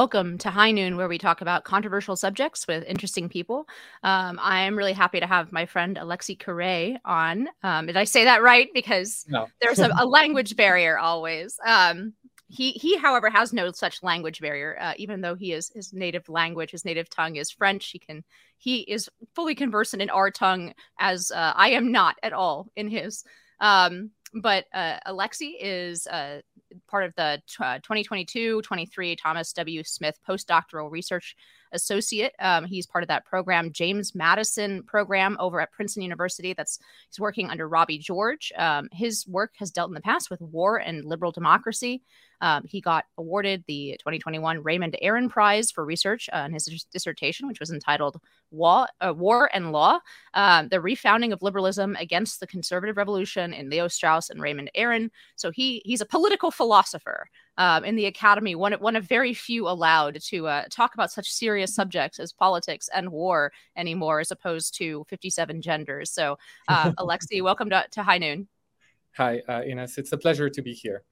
Welcome to High Noon, where we talk about controversial subjects with interesting people. Um, I am really happy to have my friend Alexi Carré on. Um, did I say that right? Because no. there's a, a, language barrier always. Um, he, he, however, has no such language barrier. Uh, even though he is his native language, his native tongue is French. He can he is fully conversant in our tongue, as uh, I am not at all in his. Um, but uh, Alexei is uh, part of the 2022 23 Thomas W. Smith postdoctoral research associate. Um, he's part of that program, James Madison program over at Princeton University. That's he's working under Robbie George. Um, his work has dealt in the past with war and liberal democracy. Um, he got awarded the 2021 Raymond Aron Prize for research uh, in his dissertation, which was entitled War, uh, War and Law uh, The Refounding of Liberalism Against the Conservative Revolution in Leo Strauss and Raymond Aron. So he, he's a political philosopher um, in the academy, one, one of very few allowed to uh, talk about such serious subjects as politics and war anymore, as opposed to 57 genders. So, uh, Alexei, welcome to, to High Noon. Hi, uh, Inez. It's a pleasure to be here.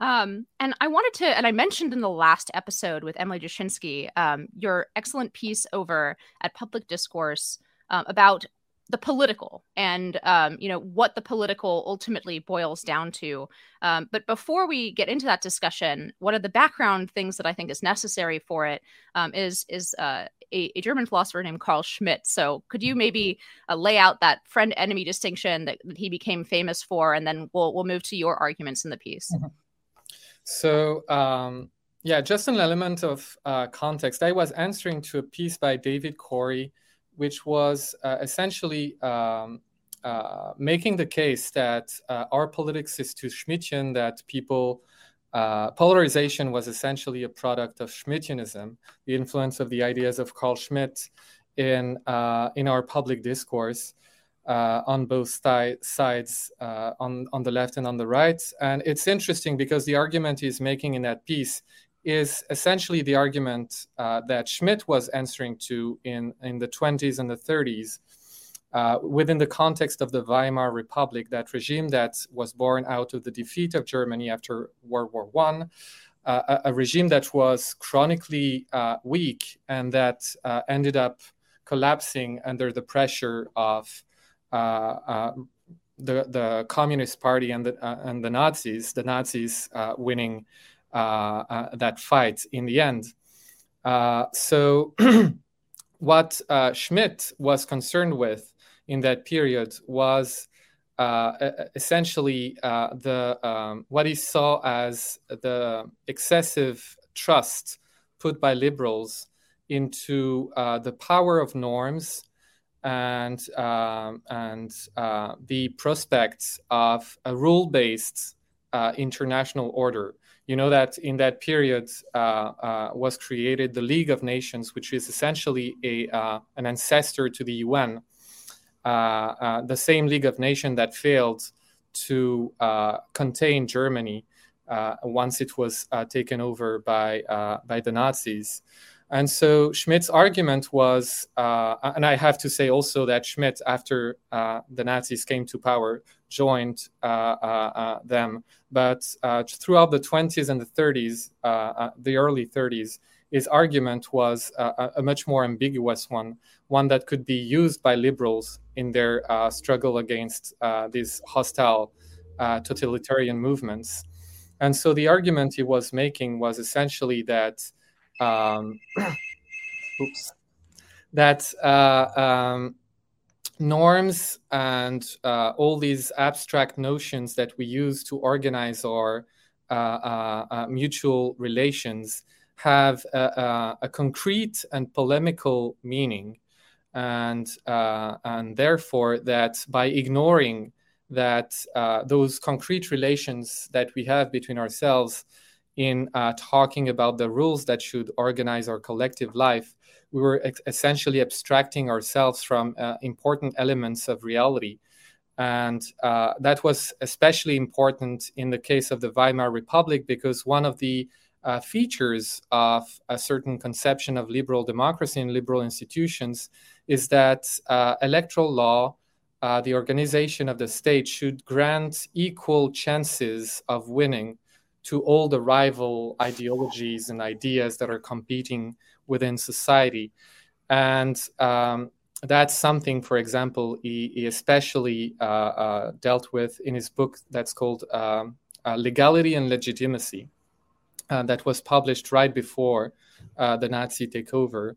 Um, and I wanted to, and I mentioned in the last episode with Emily Jashinsky, um, your excellent piece over at Public Discourse um, about the political and um, you know what the political ultimately boils down to. Um, but before we get into that discussion, one of the background things that I think is necessary for it um, is is uh, a, a, German philosopher named Carl Schmitt So could you maybe uh, lay out that friend enemy distinction that, that, he became famous for, and then we'll we'll move to your arguments in the piece. Mm-hmm. So, um, yeah, just an element of uh, context. I was answering to a piece by David Corey, which was uh, essentially um, uh, making the case that uh, our politics is too Schmittian, that people. Uh, polarization was essentially a product of Schmittianism, the influence of the ideas of Carl Schmitt in uh, in our public discourse, uh, on both sides, on, on the left and on the right. And it's interesting because the argument he's making in that piece is essentially the argument uh, that Schmitt was answering to in, in the 20s and the 30s. Uh, within the context of the Weimar Republic, that regime that was born out of the defeat of Germany after World War One, uh, a, a, regime that was chronically uh, weak and that ended up collapsing under the pressure of uh, uh, the the Communist Party and the uh, and the Nazis, the Nazis winning that fight in the end. so, what Schmitt was concerned with in that period was uh, essentially uh, the um, what he saw as the excessive trust put by liberals into uh, the power of norms and um, and uh, the prospects of a rule-based uh, international order. You know that in that period uh, uh was created the League of Nations, which is essentially a uh, an ancestor to the UN, the same League of Nations that failed to contain Germany once it was taken over by by the Nazis. And so Schmitt's argument was, uh, and I have to say also that Schmitt, after uh, the Nazis came to power, joined uh, uh, uh them. But uh, throughout the 20s and the 30s, the early 30s, his argument was a, a, much more ambiguous one, one that could be used by liberals in their struggle against these hostile totalitarian movements. And so the argument he was making was essentially that um, oops, that uh, um, norms and uh, all these abstract notions that we use to organize our uh, uh, uh mutual relations have a, a, concrete and polemical meaning, and uh, and therefore that by ignoring that those concrete relations that we have between ourselves in uh, talking about the rules that should organize our collective life, we were ex- essentially abstracting ourselves from uh, important elements of reality. And uh, that was especially important in the case of the Weimar Republic because one of the uh, features of a certain conception of liberal democracy and liberal institutions is that uh, electoral law, uh, the organization of the state, should grant equal chances of winning to all the rival ideologies and ideas that are competing within society. And um, that's something, for example, he, he especially uh, uh, dealt with in his book that's called um, uh, Legality and Legitimacy, uh, that was published right before uh, the Nazi takeover.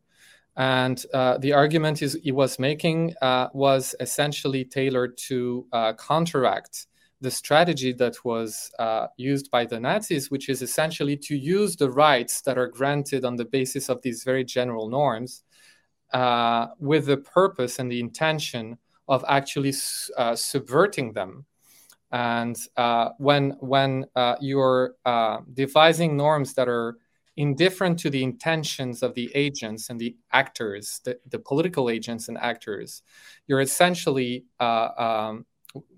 And uh, the argument is, he was making was essentially tailored to counteract the strategy that was uh, used by the Nazis, which is essentially to use the rights that are granted on the basis of these very general norms uh, with the purpose and the intention of actually uh, subverting them. And uh, when when uh, you're uh, devising norms that are indifferent to the intentions of the agents and the actors, the, the political agents and actors, you're essentially um,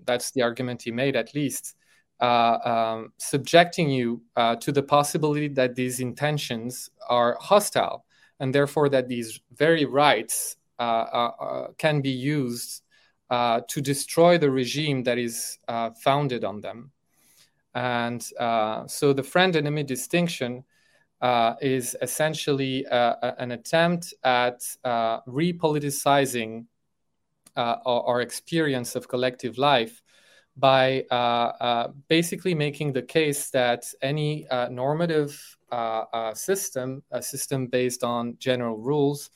that's the argument he made at least, uh, um, subjecting you uh, to the possibility that these intentions are hostile and therefore that these very rights uh, uh, uh can be used uh, to destroy the regime that is founded on them. And so the friend enemy distinction is essentially an attempt at repoliticizing our, our, experience of collective life by uh, uh, basically making the case that any normative system, a system based on general rules,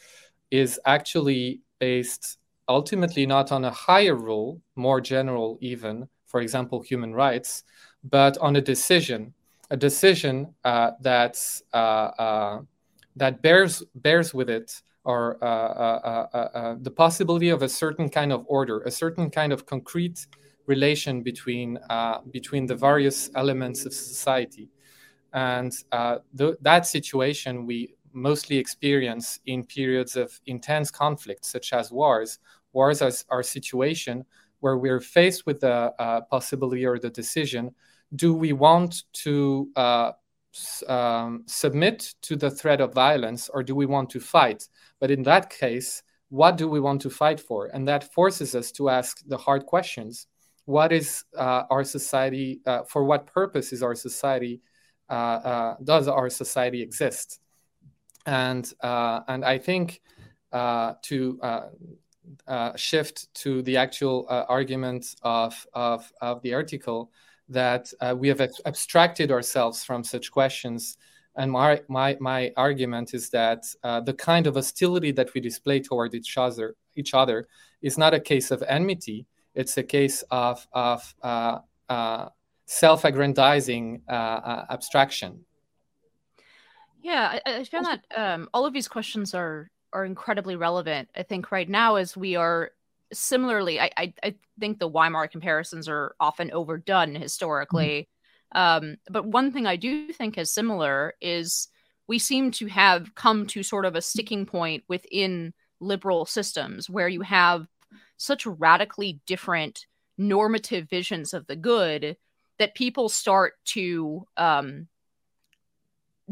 is actually based ultimately not on a higher rule, more general even, for example, human rights, but on a decision, a decision uh, that's uh, uh, that bears bears with it or uh uh, uh, uh, the possibility of a certain kind of order, a certain kind of concrete relation between uh, between the various elements of society, and th- that situation we mostly experience in periods of intense conflict, such as wars. Wars are, are situation where we're faced with the possibility or the decision: Do we want to um, submit to the threat of violence or do we want to fight? But in that case, what do we want to fight for? And that forces us to ask the hard questions. What is uh, our society? Uh, for what purpose is our society? Uh, uh does our society exist? And uh, and I think uh, to shift to the actual argument of, of of the article, that uh, we have abstracted ourselves from such questions. And my, my, my argument is that uh, the kind of hostility that we display toward each other, each other is not a case of enmity, it's a case of, of uh, uh self aggrandizing uh, uh, abstraction. Yeah, I, I found that um, all of these questions are are incredibly relevant. I think right now, as we are similarly, I, I, I think the Weimar comparisons are often overdone historically. Mm-hmm. Um, but one thing I do think is similar is we seem to have come to sort of a sticking point within liberal systems where you have such radically different normative visions of the good that people start to um,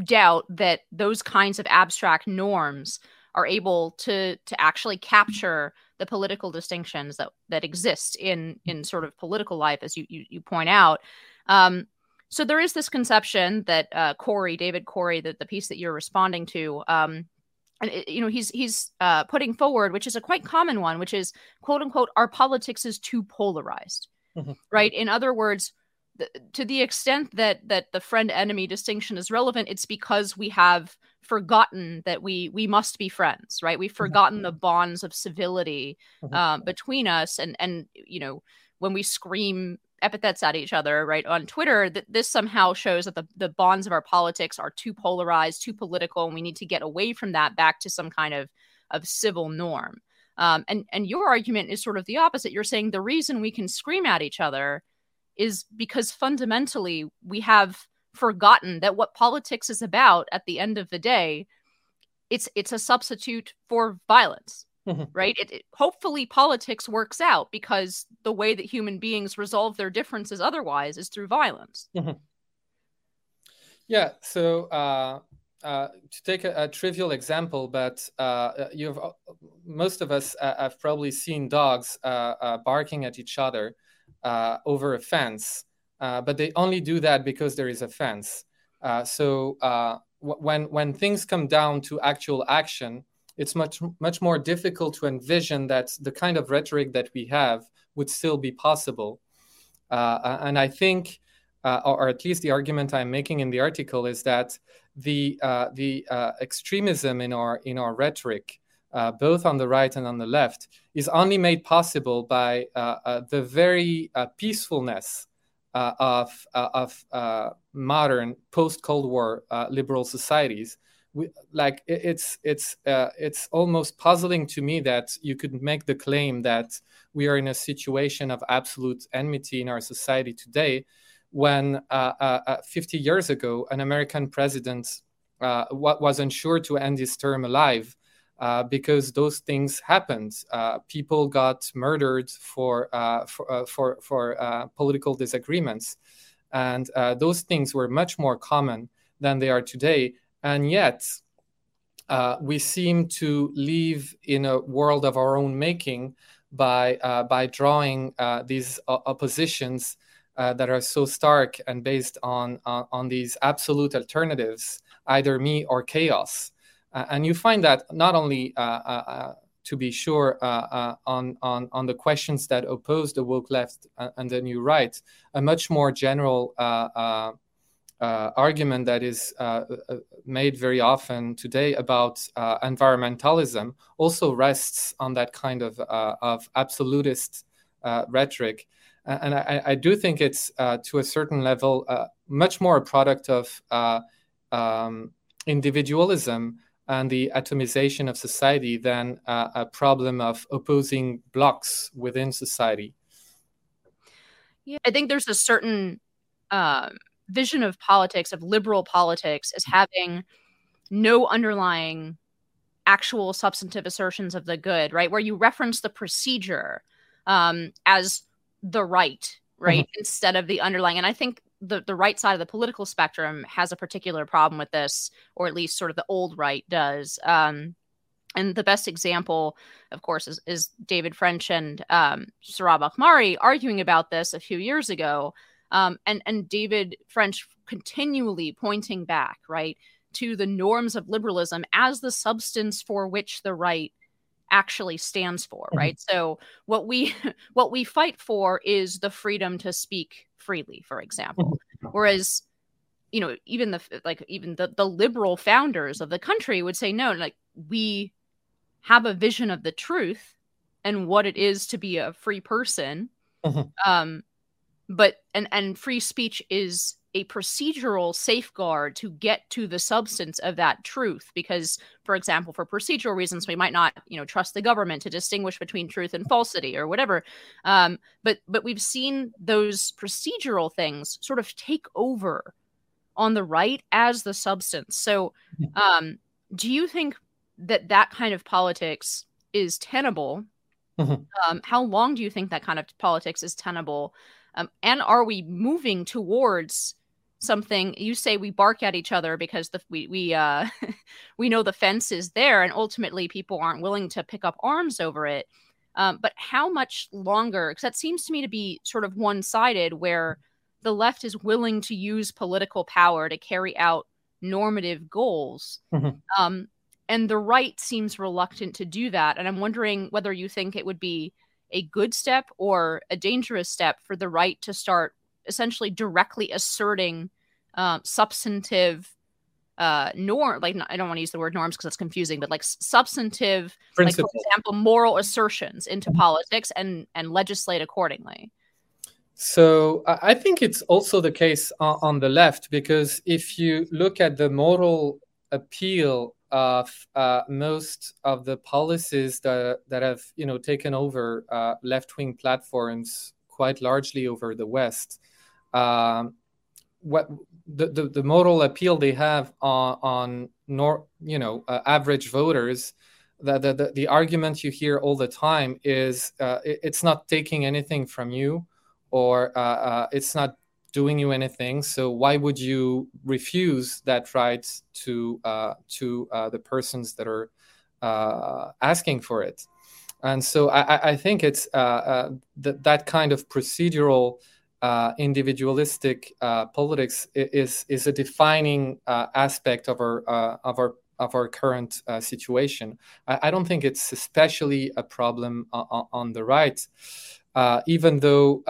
doubt that those kinds of abstract norms are able to to actually capture the political distinctions that that exist in in sort of political life, as you you, you point out. Um, so there is this conception that uh, Corey, David Corey, that the piece that you're responding to, um, and it, you know he's he's uh, putting forward, which is a quite common one, which is quote unquote, our politics is too polarized, mm-hmm. right? In other words, to the extent that that the friend enemy distinction is relevant, it's because we have forgotten that we we must be friends right? We've forgotten the bonds of civility mm-hmm. um, between us. And and you know when we scream epithets at each other right on twitter that this somehow shows that the, the bonds of our politics are too polarized too political and we need to get away from that back to some kind of of civil norm. Um, and and your argument is sort of the opposite. You're saying the reason we can scream at each other is because fundamentally we have forgotten that what politics is about at the end of the day it's it's a substitute for violence mm-hmm. right it, it, hopefully politics works out because the way that human beings resolve their differences otherwise is through violence mm-hmm. yeah so uh, uh, to take a, a, trivial example, but uh, you've uh, most of us uh, have probably seen dogs uh, barking at each other over a fence, uh, but they only do that because there is offense. Uh, so uh, w- when when things come down to actual action, it's much much more difficult to envision that the kind of rhetoric that we have would still be possible. Uh, and I think, uh, or, or, at least the argument I'm making in the article is that the uh, the extremism in our in our rhetoric. both on the right and on the left, is only made possible by the very peacefulness uh, of, uh, of uh, modern post Cold War uh, liberal societies. We, like it's it's uh, it's almost puzzling to me that you could make the claim that we are in a situation of absolute enmity in our society today, when 50 years ago an American president was unsure to end his term alive uh, because those things happened. Uh, people got murdered for uh, for uh, for, for uh, political disagreements, and those things were much more common than they are today. And yet, we seem to live in a world of our own making by by drawing these oppositions. that are so stark and based on, on, on these absolute alternatives, either me or chaos. Uh, and you find that not only uh, uh, to be sure on, on, on the questions that oppose the woke left and the new right, a much more general uh, argument that is uh, made very often today about uh, environmentalism also rests on that kind of, of absolutist rhetoric. And I, I, do think it's to a certain level much more a product of um, individualism and the atomization of society than uh, a problem of opposing blocks within society. Yeah, I think there's a certain um, vision of politics, of liberal politics, as having no underlying actual substantive assertions of the good, right? Where you reference the procedure um, as the right, right, mm-hmm. instead of the underlying. And I think the the right side of the political spectrum has a particular problem with this, or at least sort of the old right does. Um, and the best example, of course, is, is David French and um, Ahmari arguing about this a few years ago. Um, and and David French continually pointing back right to the norms of liberalism as the substance for which the right actually stands for mm-hmm. right so what we what we fight for is the freedom to speak freely, for example. Mm-hmm. Whereas, you know, even the like even the the liberal founders of the country would say no, like we have a vision of the truth and what it is to be a free person. Mm-hmm. Um, but and and free speech is a procedural safeguard to get to the substance of that truth because for example for procedural reasons we might not you know trust the government to distinguish between truth and falsity or whatever. Um, but but we've seen those procedural things sort of take over on the right as the substance. So um, do you think that that kind of politics is tenable? Mm-hmm. um, how long do you think that kind of politics is tenable? Um, and are we moving towards something you say we bark at each other because the we we uh we know the fence is there and ultimately people aren't willing to pick up arms over it um, but how much longer because that seems to me to be sort of one-sided where the left is willing to use political power to carry out normative goals mm-hmm. um, and the right seems reluctant to do that and i'm wondering whether you think it would be a good step or a dangerous step for the right to start essentially directly asserting um, substantive uh norm like i don't want to use the word norms because it's confusing but like substantive like for example moral assertions into politics and and legislate accordingly. So i think it's also the case on, on the left because if you look at the moral appeal of uh, most of the policies that that have you know taken over uh, left wing platforms quite largely over the West um, what the, the, the moral appeal they have on, on nor, you know uh, average voters the, the, the, argument you hear all the time is uh, it, it's not taking anything from you or uh, uh it's not doing you anything. So why would you refuse that right to uh, to uh, the persons that are asking for it? And so I, I think it's that that kind of procedural uh, individualistic uh, politics is is a defining uh, aspect of our uh, of our of our current uh, situation. I, I, don't think it's especially a problem on, on the right, even though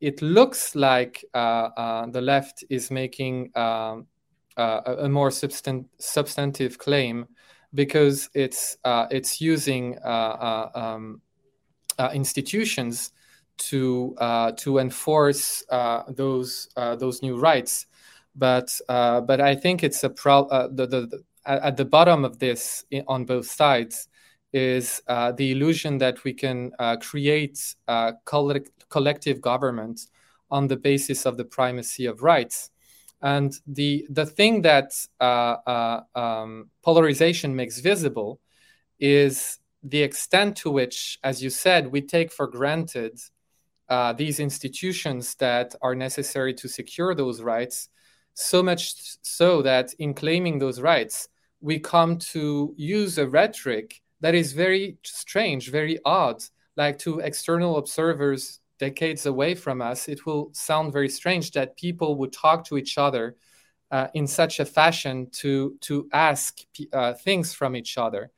it looks like the left is making um, a more substan- substantive claim because it's it's using um, institutions to uh, to enforce uh, those uh, those new rights. But uh, but I think it's a pro. Uh, the, the, the, at the bottom of this on both sides is uh, the illusion that we can create collect- collective government on the basis of the primacy of rights. And the the thing that um, polarization makes visible is the extent to which, as you said, we take for granted uh, these institutions that are necessary to secure those rights, so much so that in claiming those rights, we come to use a rhetoric that is very strange, very odd. Like to external observers decades away from us, it will sound very strange that people would talk to each other uh, in such a fashion to to ask uh, things from each other.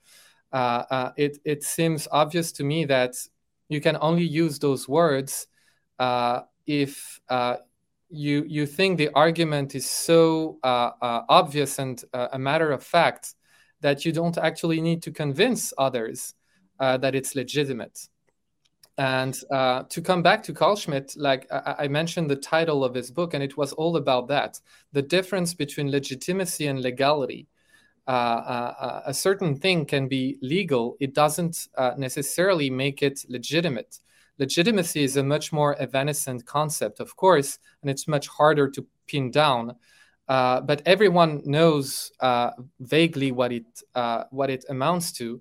Uh, uh, it it seems obvious to me that you can only use those words uh, if uh, you you think the argument is so uh, uh obvious and uh, a matter of fact that you don't actually need to convince others uh, that it's legitimate. And to come back to Carl Schmitt, like I, I mentioned the title of his book, and it was all about that the difference between legitimacy and legality. Uh, uh, a certain thing can be legal, it doesn't uh, necessarily make it legitimate. Legitimacy is a much more evanescent concept, of course, and it's much harder to pin down. Uh, but everyone knows uh, vaguely what it what it amounts to.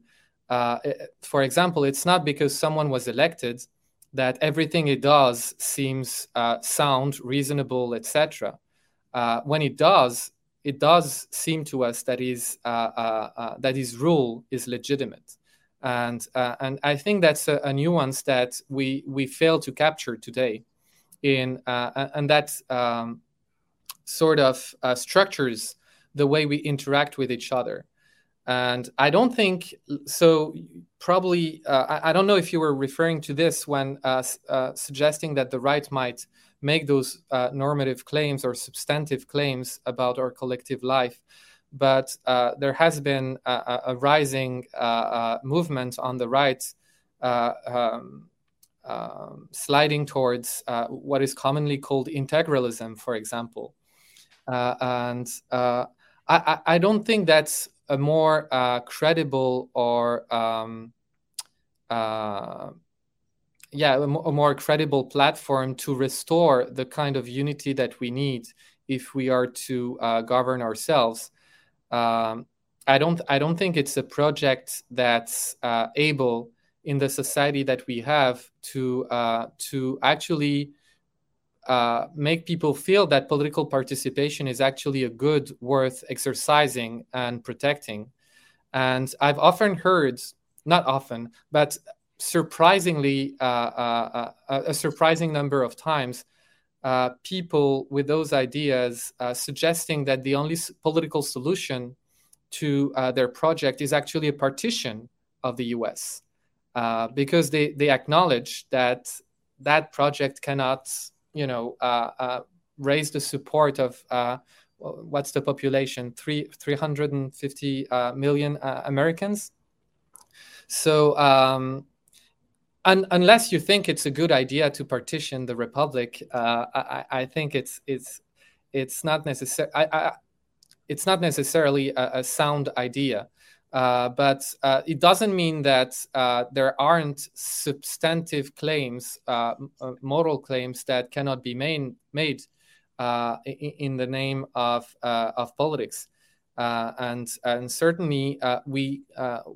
for example, it's not because someone was elected that everything it does seems sound, reasonable, etc. when it does, it does seem to us that his uh, uh, uh, that his rule is legitimate, and uh, and I think that's a, a, nuance that we we fail to capture today, in uh, and that um, sort of uh, structures the way we interact with each other, and I don't think so. Probably, I, I, don't know if you were referring to this when suggesting that the right might make those uh, normative claims or substantive claims about our collective life. But uh, there has been a, a rising uh, uh, movement on the right, uh, um, um, sliding towards what is commonly called integralism, for example. and I, I, don't think that's a more credible or um, yeah a, more credible platform to restore the kind of unity that we need if we are to uh, govern ourselves. Um, I don't I don't think it's a project that's uh, able in the society that we have to uh, to actually uh, make people feel that political participation is actually a good worth exercising and protecting. And I've often heard, not often, but surprisingly, uh, uh, uh, a surprising number of times, people with those ideas suggesting that the only political solution to their project is actually a partition of the US. because they, they acknowledge that that project cannot, you know, raise the support of what's the population? Three, 350 uh, million uh, Americans. So um, Un- unless you think it's a good idea to partition the republic, uh, I-, I, think it's it's it's not necessary. it's not necessarily a, a sound idea, uh, but uh, it doesn't mean that uh, there aren't substantive claims, uh, uh, moral claims that cannot be main- made in-, in, the name of of politics. and and certainly we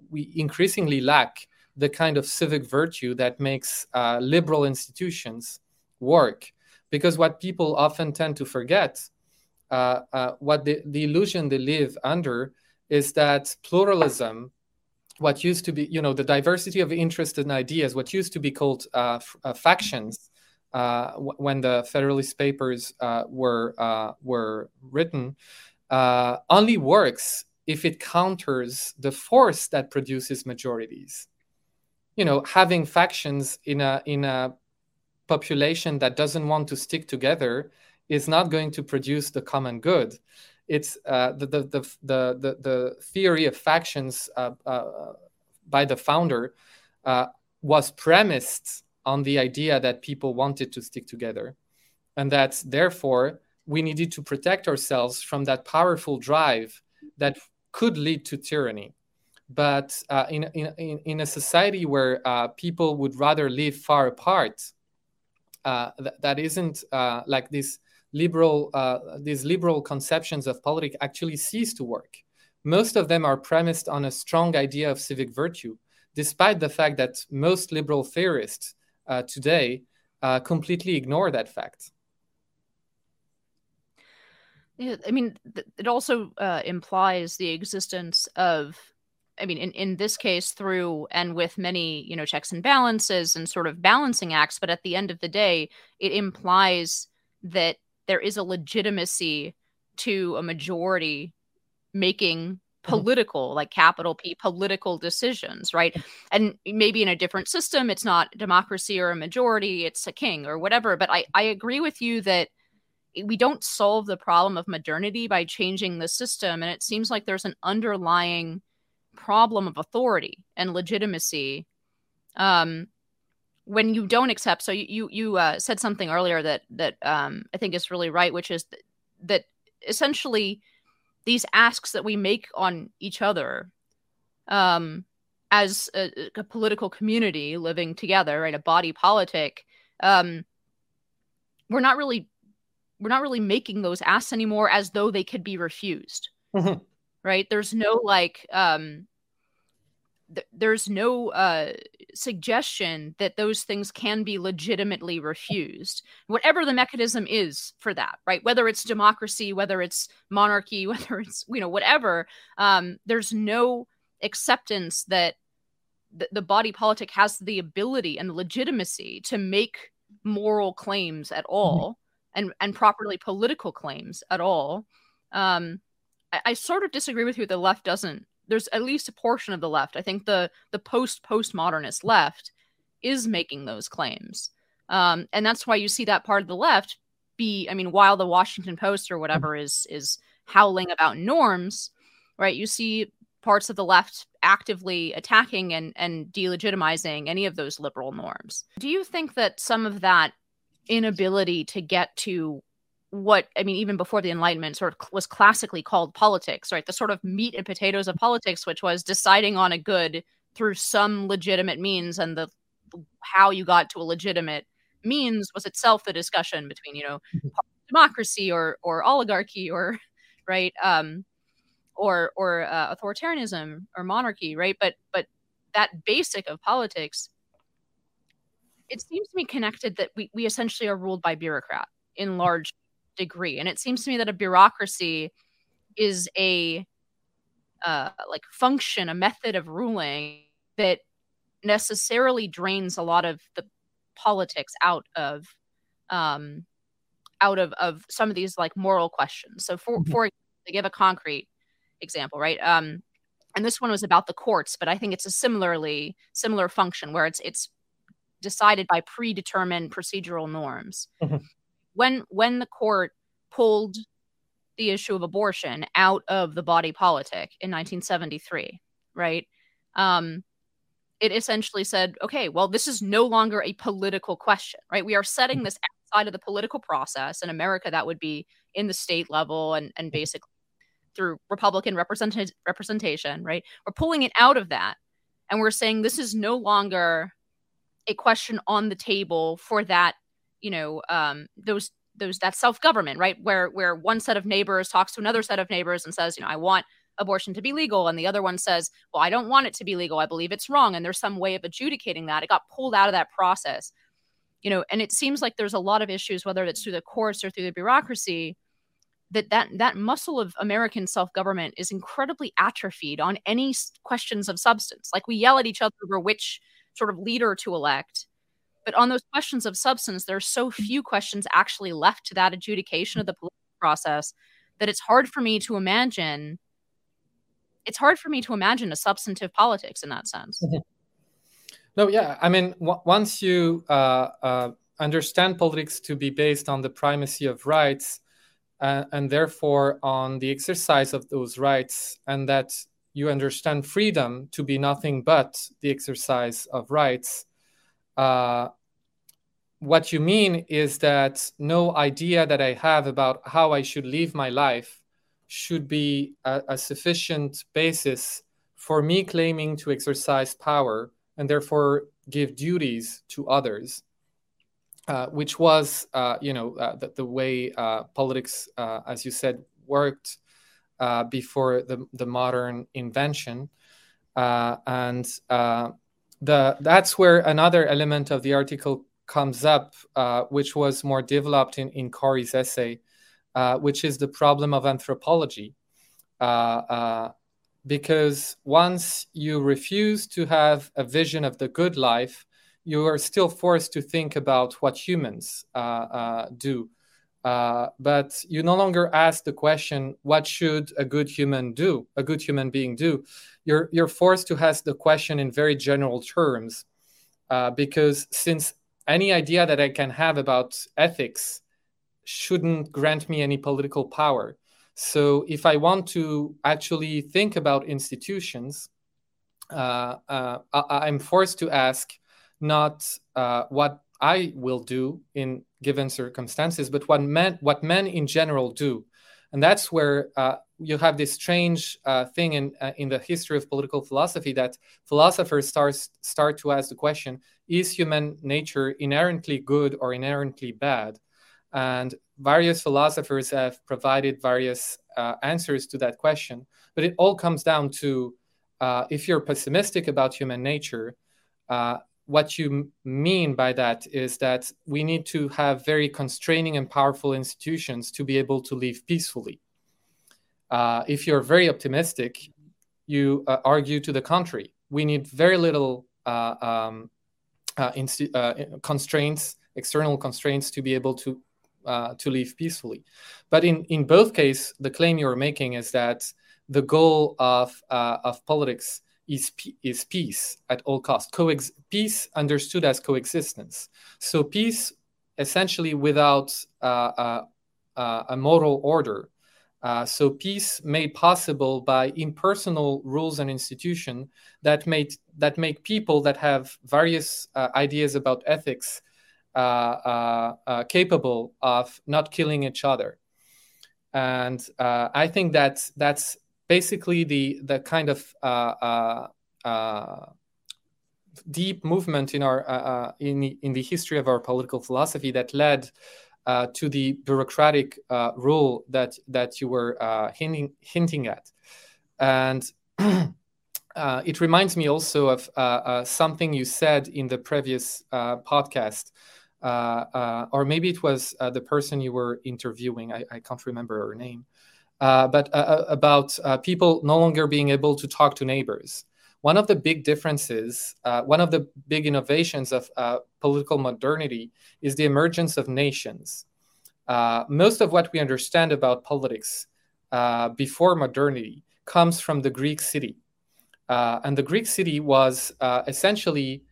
we increasingly lack the kind of civic virtue that makes uh, liberal institutions work. Because what people often tend to forget, uh, uh, what the, the illusion they live under, is that pluralism, what used to be, you know, the diversity of interests and ideas, what used to be called uh, f- uh, factions, uh, w- when the Federalist Papers were were written, only works if it counters the force that produces majorities. You know, having factions in a in a population that doesn't want to stick together is not going to produce the common good. It's uh, the, the, the, the, the, theory of factions uh, uh, by the founder uh, was premised on the idea that people wanted to stick together. And that therefore we needed to protect ourselves from that powerful drive that could lead to tyranny. But uh, in, in, in a society where uh, people would rather live far apart, uh, th- that isn't uh, like this liberal uh, these liberal conceptions of politics actually cease to work. Most of them are premised on a strong idea of civic virtue, despite the fact that most liberal theorists uh, today completely ignore that fact. I mean, it also uh, implies the existence of, I mean, in, in this case, through and with many, you know, checks and balances and sort of balancing acts. But at the end of the day, it implies that there is a legitimacy to a majority making mm-hmm. political like capital p political decisions right and maybe in a different system it's not democracy or a majority it's a king or whatever but i i agree with you that we don't solve the problem of modernity by changing the system and it seems like there's an underlying problem of authority and legitimacy um when you don't accept so you you, you uh, said something earlier that that um, i think is really right which is th- that essentially these asks that we make on each other um, as a, a, political community living together right a body politic um, we're not really we're not really making those asks anymore as though they could be refused mm-hmm. Right there's no like um th- there's no uh, suggestion that those things can be legitimately refused whatever the mechanism is for that right whether it's democracy whether it's monarchy whether it's you know whatever um, there's no acceptance that th- the body politic has the ability and the legitimacy to make moral claims at mm-hmm. all mm-hmm. and and properly political claims at all um, I, I sort of disagree with you the left doesn't there's at least a portion of the left. I think the the post postmodernist left is making those claims, um, and that's why you see that part of the left be. I mean, while the Washington Post or whatever is is howling about norms, right? You see parts of the left actively attacking and and delegitimizing any of those liberal norms. Do you think that some of that inability to get to what I mean, even before the Enlightenment, sort of was classically called politics, right? The sort of meat and potatoes of politics, which was deciding on a good through some legitimate means, and the how you got to a legitimate means was itself the discussion between, you know, mm-hmm. democracy or or oligarchy or right, um, or or uh, authoritarianism or monarchy, right? But but that basic of politics, it seems to me connected that we we essentially are ruled by bureaucrat in large degree. And it seems to me that a bureaucracy is a uh, like function, a method of ruling that necessarily drains a lot of the politics out of um out of of some of these like moral questions. So for mm-hmm. for to give a concrete example, right? Um and this one was about the courts, but I think it's a similarly similar function where it's it's decided by predetermined procedural norms. Mm-hmm when when the court pulled the issue of abortion out of the body politic in 1973, right? Um, it essentially said, okay, well, this is no longer a political question, right? We are setting this outside of the political process. In America, that would be in the state level and, and basically through Republican represent- representation, right? We're pulling it out of that. And we're saying this is no longer a question on the table for that you know um, those those that self government, right? Where where one set of neighbors talks to another set of neighbors and says, you know, I want abortion to be legal, and the other one says, well, I don't want it to be legal. I believe it's wrong, and there's some way of adjudicating that. It got pulled out of that process, you know, and it seems like there's a lot of issues, whether it's through the courts or through the bureaucracy, that that that muscle of American self government is incredibly atrophied on any questions of substance. Like we yell at each other over which sort of leader to elect But on those questions of substance, there are so few questions actually left to that adjudication of the political process that it's hard for me to imagine. It's hard for me to imagine a substantive politics in that sense. Mm-hmm. No, yeah, I mean, w- once you uh, uh, understand politics to be based on the primacy of rights, uh, and therefore on the exercise of those rights, and that you understand freedom to be nothing but the exercise of rights, uh, what you mean is that no idea that I have about how I should live my life should be a, a sufficient basis for me claiming to exercise power and therefore give duties to others. Uh, which was, uh, you know, uh, the, the, way uh, politics, uh, as you said, worked uh, before the, the modern invention. and the, that's where another element of the article comes up, which was more developed in, in Corey's essay, which is the problem of anthropology. because once you refuse to have a vision of the good life, you are still forced to think about what humans uh, uh, do. Uh, but you no longer ask the question, what should a good human do, a good human being do? You're, you're forced to ask the question in very general terms. Uh, because since any idea that I can have about ethics shouldn't grant me any political power. So if I want to actually think about institutions, uh, uh, I, am forced to ask not uh, what I will do in given circumstances, but what men what men in general do, and that's where uh, you have this strange uh, thing in uh, in the history of political philosophy that philosophers start start to ask the question: Is human nature inherently good or inherently bad? And various philosophers have provided various uh, answers to that question, but it all comes down to uh, if you're pessimistic about human nature, uh, what you mean by that is that we need to have very constraining and powerful institutions to be able to live peacefully. Uh, if you're very optimistic, you uh, argue to the contrary. We need very little uh, um, uh, insti- uh, constraints, external constraints, to be able to uh, to live peacefully. But in in both cases, the claim you're making is that the goal of of politics is, is peace at all costs. Coex- peace understood as coexistence. So peace essentially without uh, uh, uh, a moral order. Uh, so peace made possible by impersonal rules and institutions that made that make people that have various uh, ideas about ethics uh, capable of not killing each other. And I think that that's basically the the kind of uh, uh, uh, deep movement in our uh, uh, in the, in the history of our political philosophy that led uh, to the bureaucratic rule that that you were hinting hinting at, and. it reminds me also of something you said in the previous podcast, or maybe it was the person you were interviewing. I, I can't remember her name. Uh, but uh, uh, about uh, people no longer being able to talk to neighbors. One of the big differences, uh, one of the big innovations of political modernity is the emergence of nations. most of what we understand about politics before modernity comes from the Greek city. and the Greek city was essentially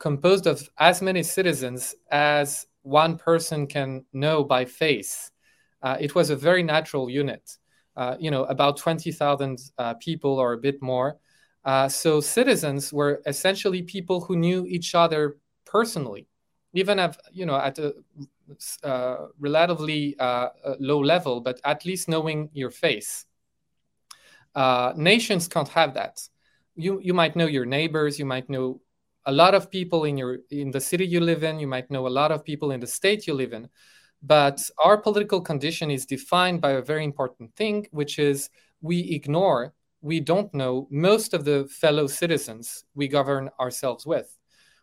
composed of as many citizens as one person can know by face. Uh, it was a very natural unit. Uh, you know, about 20,000 uh, people or a bit more. Uh, so citizens were essentially people who knew each other personally, even at, you know, at a uh, relatively uh, low level, but at least knowing your face. nations can't have that. You, you might know your neighbors, you might know a lot of people in your in the city you live in you might know a lot of people in the state you live in but our political condition is defined by a very important thing, which is we ignore, we don't know most of the fellow citizens we govern ourselves with,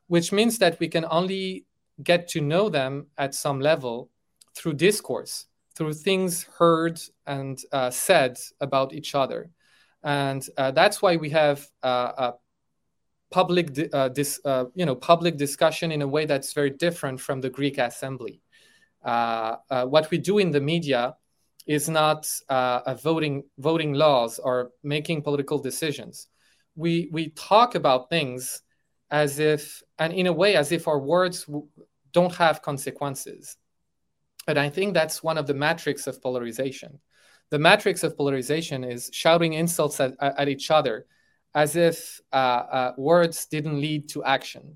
which means that we can only get to know them at some level through discourse, through things heard and uh, said about each other. And uh, that's why we have uh, public uh, dis, uh, you know public discussion in a way that's very different from the Greek assembly. Uh, uh what we do in the media is not uh, voting voting laws or making political decisions. We we talk about things as if and in a way as if our words don't have consequences. And I think that's one of the metrics of polarization. The metrics of polarization is shouting insults at, at each other as if uh, uh, words didn't lead to action.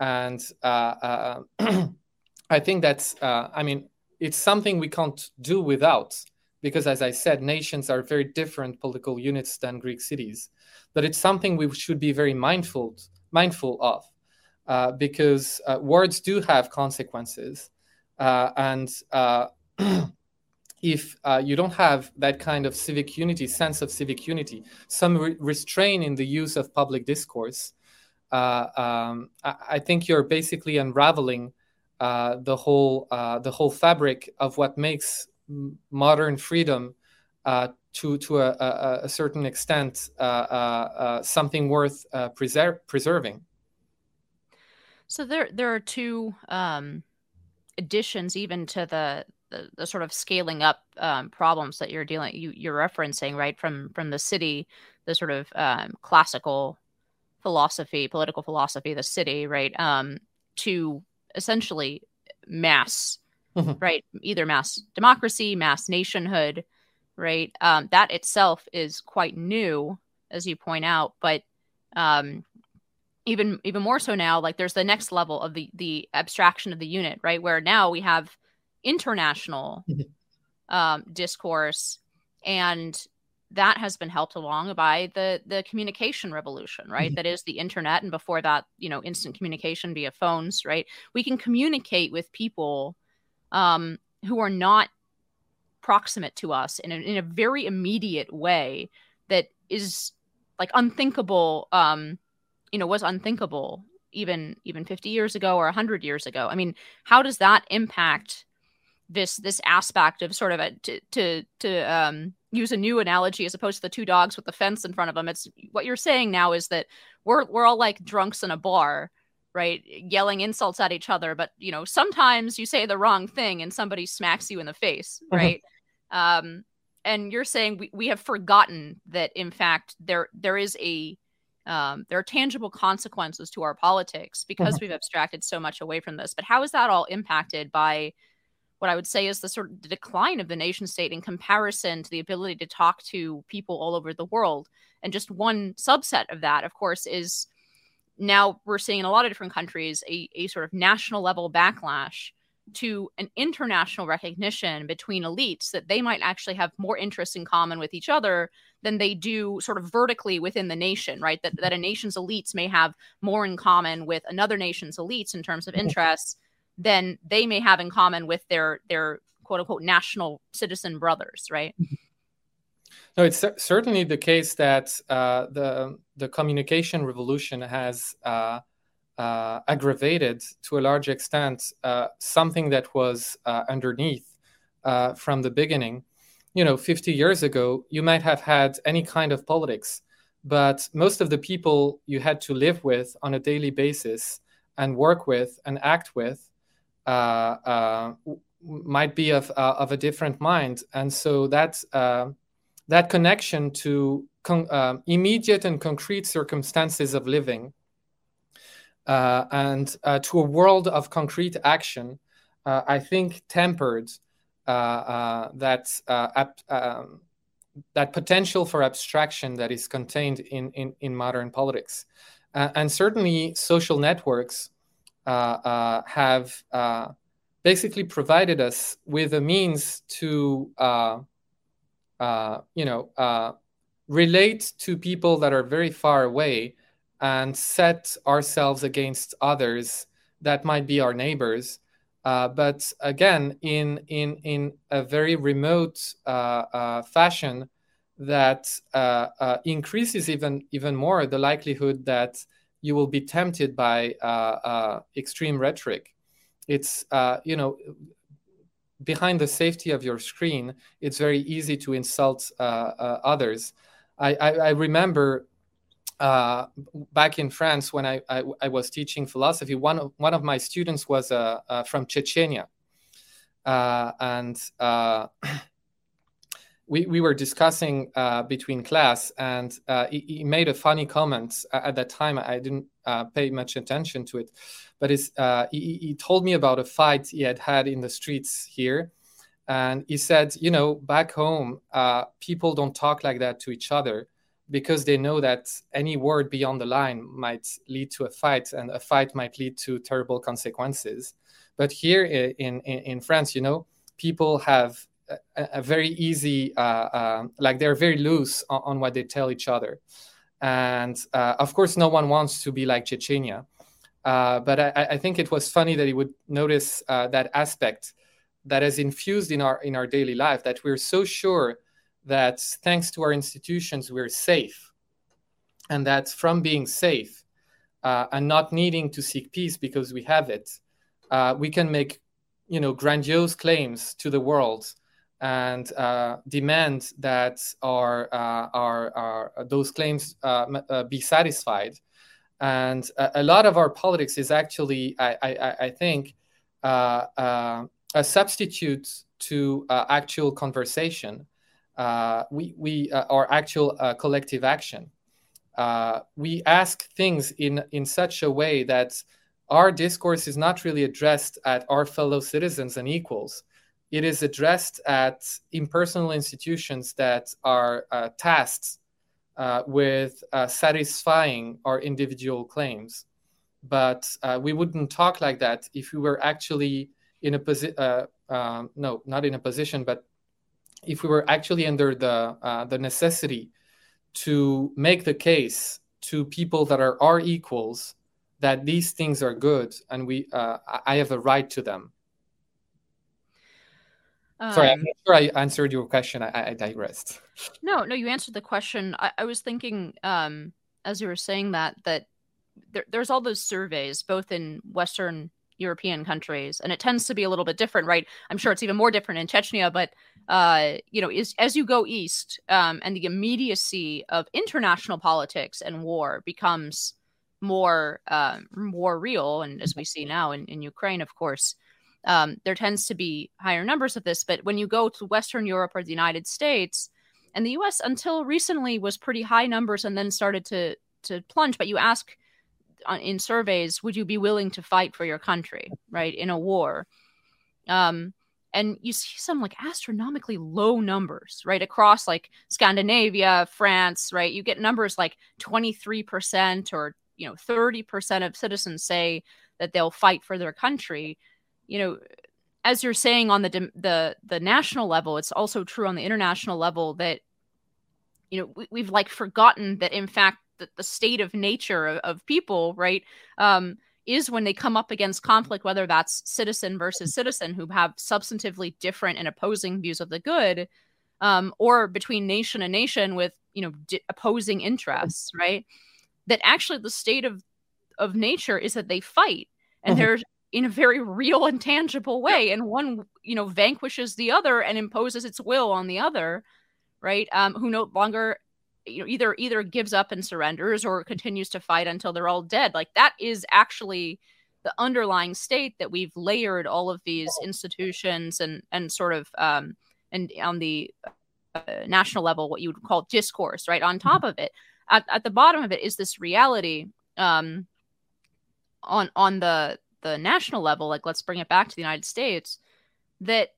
And uh, uh I think that's, uh, I mean, it's something we can't do without, because as I said, nations are very different political units than Greek cities. But it's something we should be very mindful mindful of, uh, because words do have consequences, and if uh, you don't have that kind of civic unity, sense of civic unity, some re- restraint in the use of public discourse, uh, um, I-, I, think you're basically unraveling uh, the whole uh, the whole fabric of what makes modern freedom uh, to to a, a, a certain extent uh, something worth preser- preserving. So there there are two um, additions even to the the, the sort of scaling up um, problems that you're dealing you, you're referencing right from from the city the sort of um, classical philosophy political philosophy the city right um, to essentially mass mm-hmm. right either mass democracy mass nationhood right um, that itself is quite new as you point out but um, even even more so now like there's the next level of the the abstraction of the unit right where now we have international mm-hmm. um, discourse, and that has been helped along by the the communication revolution right? Mm-hmm. that is the internet and before that you know instant communication via phones right? We can communicate with people um, who are not proximate to us in a, in a very immediate way that is like unthinkable um you know was unthinkable even even 50 years ago or 100 years ago. I mean how does that impact this this aspect of sort of a to to, to um, use a new analogy as opposed to the two dogs with the fence in front of them. It's what you're saying now is that we're we're all like drunks in a bar, right? Yelling insults at each other, but you know sometimes you say the wrong thing and somebody smacks you in the face, mm-hmm. right? Um, and you're saying we, we have forgotten that in fact there there is a um, there are tangible consequences to our politics because mm-hmm. we've abstracted so much away from this. But how is that all impacted by what I would say is the sort of decline of the nation state in comparison to the ability to talk to people all over the world. And just one subset of that, of course, is now we're seeing in a lot of different countries a, a sort of national level backlash to an international recognition between elites that they might actually have more interests in common with each other than they do sort of vertically within the nation, right? That, that a nation's elites may have more in common with another nation's elites in terms of mm-hmm. interests than they may have in common with their their quote unquote national citizen brothers, right? No, it's certainly the case that uh, the the communication revolution has uh, uh, aggravated to a large extent uh, something that was uh, underneath uh, from the beginning. You know, 50 years ago, you might have had any kind of politics, but most of the people you had to live with on a daily basis and work with and act with might be of uh, of a different mind, and so that that connection to con- immediate and concrete circumstances of living and to a world of concrete action, I think tempered that um, that potential for abstraction that is contained in, in, in modern politics. Uh, and certainly social networks uh, uh, have uh, basically provided us with a means to, you know, relate to people that are very far away and set ourselves against others that might be our neighbors. Uh, but again, in in in a very remote uh, uh, fashion that increases even even more the likelihood that you will be tempted by uh, uh, extreme rhetoric. It's, uh, you know, behind the safety of your screen, it's very easy to insult uh, uh, others. I, I, I, remember uh, back in France when I, I, I, was teaching philosophy, one of, one of my students was uh, uh, from Chechnya. And we, we were discussing uh, between class, and uh, he, he, made a funny comment. Uh, at that time, I didn't uh, pay much attention to it, but he, he told me about a fight he had had in the streets here. And he said, you know, back home, people don't talk like that to each other because they know that any word beyond the line might lead to a fight and a fight might lead to terrible consequences but here in in, in france you know people have a, very easy uh, uh, like they're very loose on, on, what they tell each other and uh, of course no one wants to be like chechnya uh, but I, I, think it was funny that he would notice that aspect that is infused in our in our daily life that we're so sure that thanks to our institutions, we're safe. And that from being safe uh, and not needing to seek peace because we have it, uh, we can make you know, grandiose claims to the world and uh, demand that our, uh, our, our, those claims uh, uh, be satisfied. And a, a, lot of our politics is actually, I, I, I think, a substitute to actual conversation uh, we, we uh, our actual uh, collective action. Uh, we ask things in, in such a way that our discourse is not really addressed at our fellow citizens and equals. It is addressed at impersonal institutions that are uh, tasked uh, with satisfying our individual claims. But we wouldn't talk like that if we were actually in a position, um, no, not in a position, but if we were actually under the uh, the necessity to make the case to people that are our equals that these things are good and we uh, I have a right to them. Um, Sorry, I'm um, not sure I answered your question. I, I digressed. No, no, you answered the question. I, I was thinking um, as you were saying that that there, there's all those surveys both in Western European countries, and it tends to be a little bit different, right? I'm sure it's even more different in Chechnya, but uh, you know, is as you go east, um, and the immediacy of international politics and war becomes more uh, more real, and as we see now in, in Ukraine, of course, um, there tends to be higher numbers of this. But when you go to Western Europe or the United States, and the U.S. until recently was pretty high numbers, and then started to to plunge. But you ask in surveys, would you be willing to fight for your country, right, in a war? Um, and you see some like astronomically low numbers, right, across like Scandinavia, France, right? You get numbers like 23% or, you know, 30% of citizens say that they'll fight for their country. You know, as you're saying on the the the national level, it's also true on the international level that you know we, we've like forgotten that in fact the, the state of nature of, of people, right? Um, is when they come up against conflict, whether that's citizen versus citizen who have substantively different and opposing views of the good, um, or between nation and nation with you know di- opposing interests, right? That actually the state of of nature is that they fight and mm-hmm. they're in a very real and tangible way, and one you know vanquishes the other and imposes its will on the other, right? Um, who no longer you know either either gives up and surrenders or continues to fight until they're all dead. Like that is actually the underlying state that we've layered all of these institutions and and sort of um and on the uh, national level what you would call discourse right? On top of it at, at the bottom of it is this reality um on on the the national level like let's bring it back to the united states that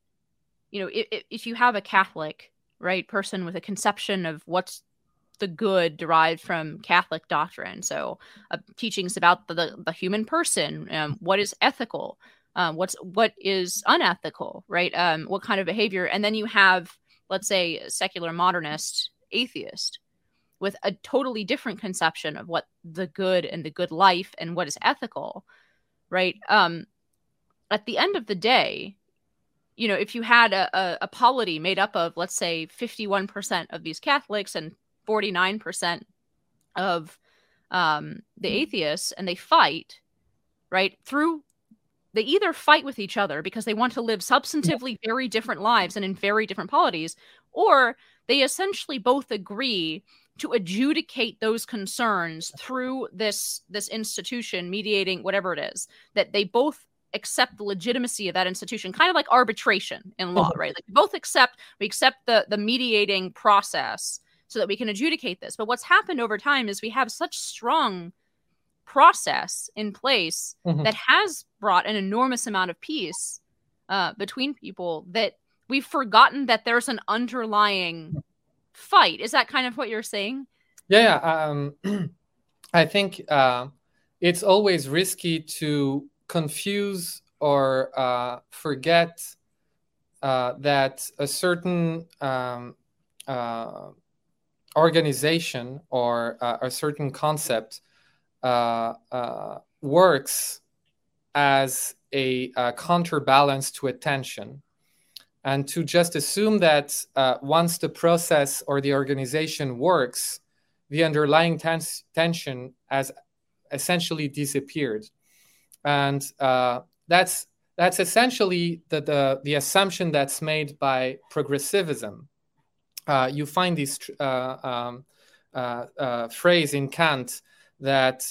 you know if, if you have a catholic right person with a conception of what's the good derived from Catholic doctrine. So, uh, teachings about the, the, the human person, um, what is ethical, um, what's what is unethical, right? Um, what kind of behavior, and then you have, let's say, secular modernist atheist with a totally different conception of what the good and the good life and what is ethical, right? Um, at the end of the day, you know, if you had a, a, a polity made up of, let's say, 51% of these Catholics and 49% of um, the hmm. atheists and they fight right through they either fight with each other because they want to live substantively very different lives and in very different polities or they essentially both agree to adjudicate those concerns through this this institution mediating whatever it is that they both accept the legitimacy of that institution kind of like arbitration in law mm-hmm. right like both accept we accept the the mediating process so that we can adjudicate this but what's happened over time is we have such strong process in place mm-hmm. that has brought an enormous amount of peace uh, between people that we've forgotten that there's an underlying fight. Is that kind of what you're saying? Yeah, um, I think uh, it's always risky to confuse or uh, forget uh, that a certain um, uh, organization or uh, a certain concept uh, works as a, a counterbalance to attention and to just assume that uh, once the process or the organization works, the underlying tens- tension has essentially disappeared, and uh, that's that's essentially the, the, the assumption that's made by progressivism. Uh, you find this uh, um, uh, uh, phrase in Kant that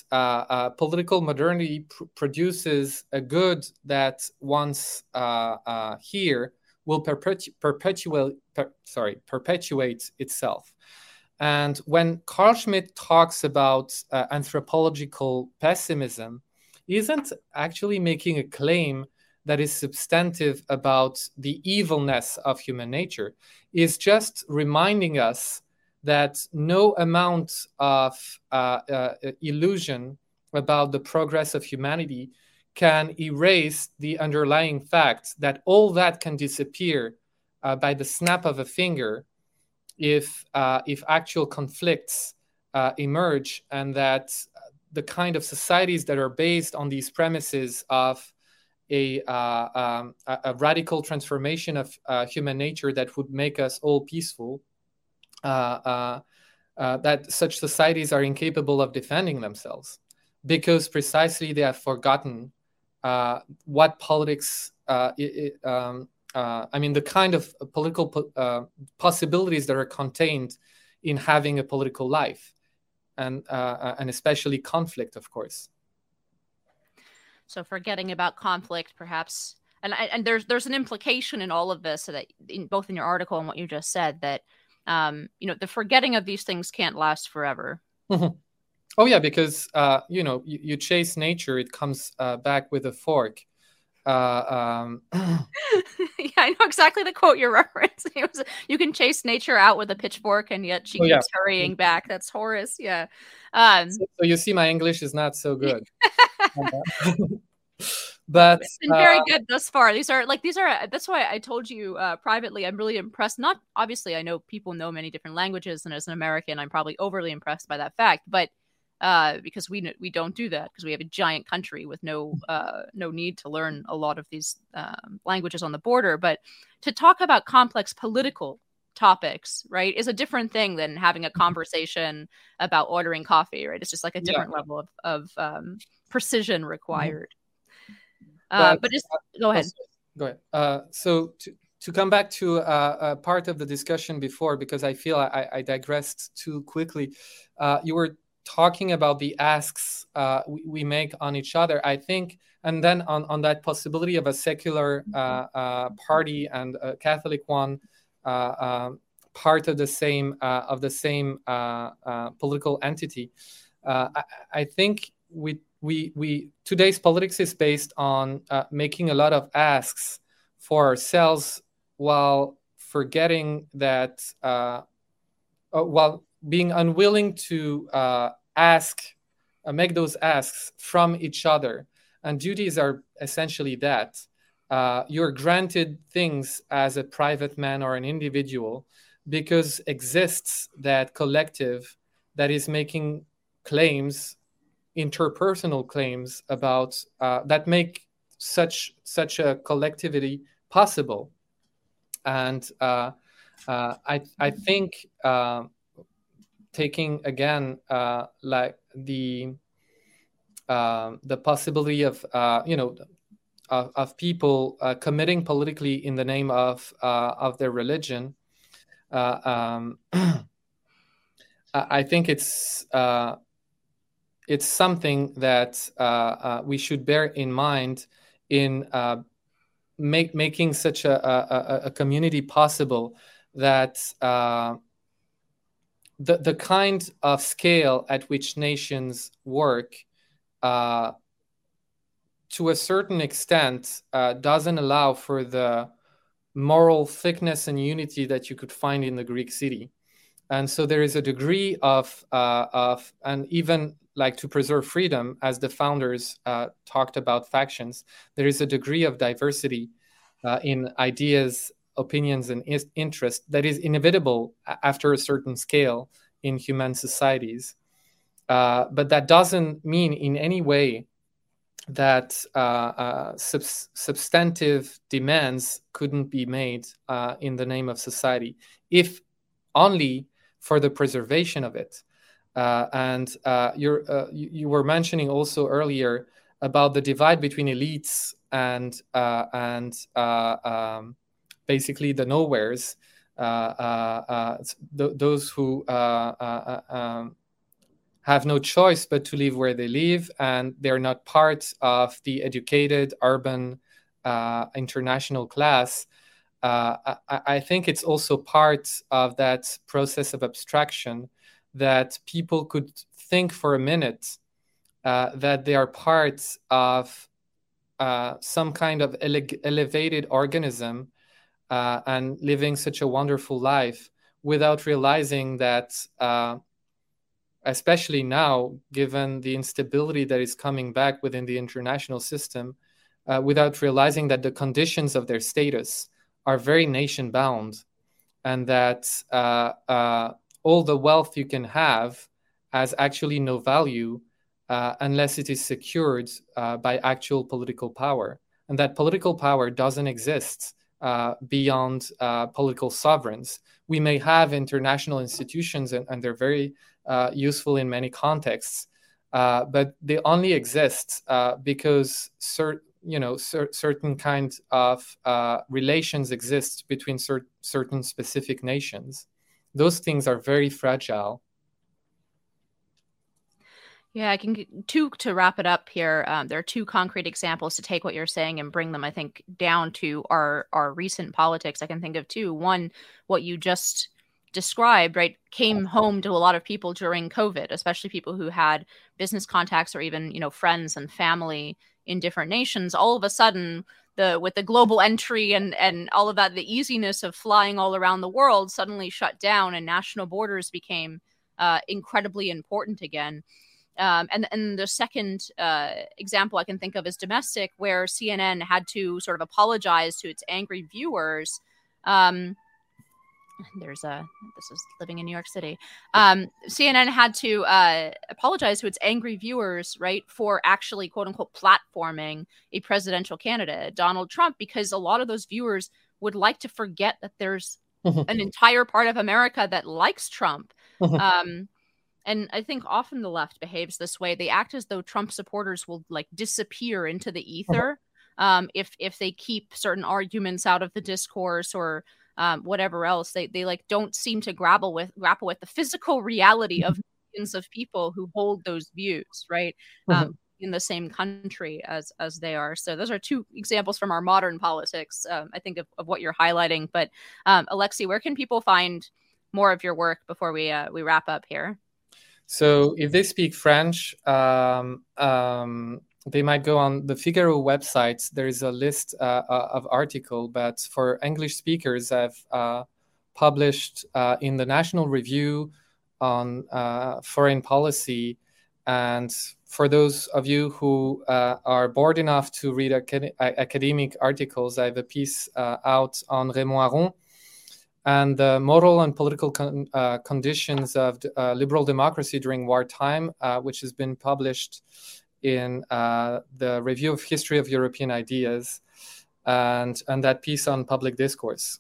political modernity pr- produces a good that once here will perpetu- perpetuate per, sorry perpetuate itself. And when carl schmitt talks about uh, anthropological pessimism he isn't actually making a claim that is substantive about the evilness of human nature. Is just reminding us that no amount of uh, uh, illusion about the progress of humanity can erase the underlying fact that all that can disappear uh, by the snap of a finger if uh, if actual conflicts uh, emerge and that the kind of societies that are based on these premises of a, uh, um, a, radical transformation of uh, human nature that would make us all peaceful uh, that such societies are incapable of defending themselves because precisely they have forgotten what politics, uh, it, um, uh, I mean, the kind of political po- uh, possibilities that are contained in having a political life, and uh, and especially conflict, of course. So, forgetting about conflict, perhaps, and and there's there's an implication in all of this that in, both in your article and what you just said that um, you know the forgetting of these things can't last forever. Mm-hmm. Oh yeah, because uh, you know you, you, chase nature, it comes uh, back with a fork. Uh, um... yeah, I know exactly the quote you're referencing. Was, you can chase nature out with a pitchfork, and yet she oh, keeps yeah. hurrying back. That's Horace. Yeah. Um, so, so, you see, my English is not so good. but it's been very uh, good thus far. These are like these are. That's why I told you uh, privately. I'm really impressed. Not obviously, I know people know many different languages, and as an American, I'm probably overly impressed by that fact. But uh, because we we don't do that because we have a giant country with no uh, no need to learn a lot of these um, languages on the border. But to talk about complex political topics, right, is a different thing than having a mm-hmm. conversation about ordering coffee, right? It's just like a different yeah. level of of um, precision mm-hmm. required. Mm-hmm. Uh, but just go ahead. Go ahead. Uh, so to, to come back to uh, a part of the discussion before, because I feel I, I digressed too quickly. Uh, you were talking about the asks uh, we, we, make on each other, I think, and then on, on that possibility of a secular uh, uh, party and a Catholic one, uh, um, part of the same uh, of the same uh, political entity. I, I, think we, we, we today's politics is based on making a lot of asks for ourselves while forgetting that while being unwilling to uh, ask, uh, make those asks from each other. And duties are essentially that. Uh, you're granted things as a private man or an individual because exists that collective that is making claims, interpersonal claims about uh, that make such such a collectivity possible. And uh, uh, I I think taking again uh, like the uh, the possibility of uh, you know of, of people uh, committing politically in the name of uh, of their religion. Uh, um, I think it's it's something that we should bear in mind in make, making such a, a, a, community possible that the, the kind of scale at which nations work uh, to a certain extent uh, doesn't allow for the moral thickness and unity that you could find in the Greek city. And so there is a degree of, of and even like to preserve freedom, as the founders uh, talked about factions, there is a degree of diversity uh, in ideas, opinions, and interest that is inevitable after a certain scale in human societies. Uh, but that doesn't mean in any way that uh, uh, sub- substantive demands couldn't be made uh, in the name of society, if only for the preservation of it. Uh, and uh, you, you, were mentioning also earlier about the divide between elites and and um, basically the nowheres, uh, uh, uh, th- those who um, have no choice but to live where they live, and they're not part of the educated urban international class. I, I think it's also part of that process of abstraction that people could think for a minute uh, that they are part of uh, some kind of ele- elevated organism uh, and living such a wonderful life without realizing that, uh, especially now, given the instability that is coming back within the international system, uh, without realizing that the conditions of their status are very nation bound and that uh, all the wealth you can have has actually no value uh, unless it is secured uh, by actual political power. And that political power doesn't exist uh, beyond uh, political sovereigns. We may have international institutions, and, and they're very uh, useful in many contexts, uh, but they only exist because cer- you know cer- certain kinds of relations exist between cer- certain specific nations those things are very fragile. Yeah, I can two to wrap it up here. Um, there are two concrete examples to take what you're saying and bring them, I think, down to our our recent politics. I can think of two. One, what you just described, right, came home to a lot of people during COVID, especially people who had business contacts or even you know friends and family in different nations. All of a sudden, the with the global entry and and all of that the easiness of flying all around the world suddenly shut down and national borders became uh, incredibly important again um, and and the second uh, example I can think of is domestic, where CNN had to sort of apologize to its angry viewers um, there's a this is living in New York City. Um, CNN had to uh, apologize to its angry viewers, right, for actually quote unquote platforming a presidential candidate, Donald Trump, because a lot of those viewers would like to forget that there's mm-hmm. an entire part of America that likes Trump. Mm-hmm. Um, and I think often the left behaves this way. They act as though Trump supporters will like disappear into the mm-hmm. ether um, if if they keep certain arguments out of the discourse or um, whatever else. They they like don't seem to grapple with grapple with the physical reality of millions of people who hold those views, right? Mm-hmm. Um, in the same country as as they are. So those are two examples from our modern politics. Um, I think of, of what you're highlighting. But um, Alexis, where can people find more of your work before we uh, we wrap up here? So if they speak French, um, um, they might go on the Figaro website. There is a list uh, uh, of article, but for English speakers, I've uh, published uh, in the National Review on uh, foreign policy. And for those of you who uh, are bored enough to read acad- academic articles, I have a piece out on Raymond Aron and the moral and political con- conditions of liberal democracy during wartime, which has been published in uh, the review of history of European ideas and and that piece on public discourse.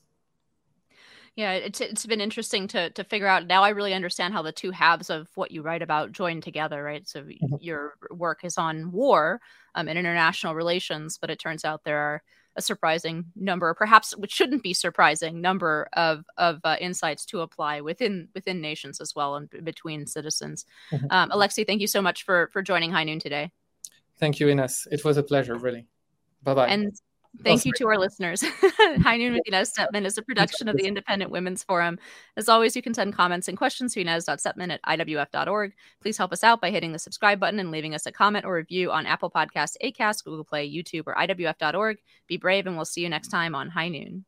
Yeah, it's it's been interesting to to figure out. Now I really understand how the two halves of what you write about join together, right? So mm-hmm. your work is on war um, and international relations, but it turns out there are a surprising number, perhaps which shouldn't be surprising number of of uh, insights to apply within within nations as well and between citizens. Mm-hmm. Um, Alexis, thank you so much for for joining High Noon today. Thank you, Inez. It was a pleasure, really. Bye bye. And Thank oh, you to our listeners. High Noon with Inez Stepman is a production of the Independent Women's Forum. As always, you can send comments and questions to inez.stepman at iwf.org. Please help us out by hitting the subscribe button and leaving us a comment or review on Apple Podcasts, Acast, Google Play, YouTube, or iwf.org. Be brave, and we'll see you next time on High Noon.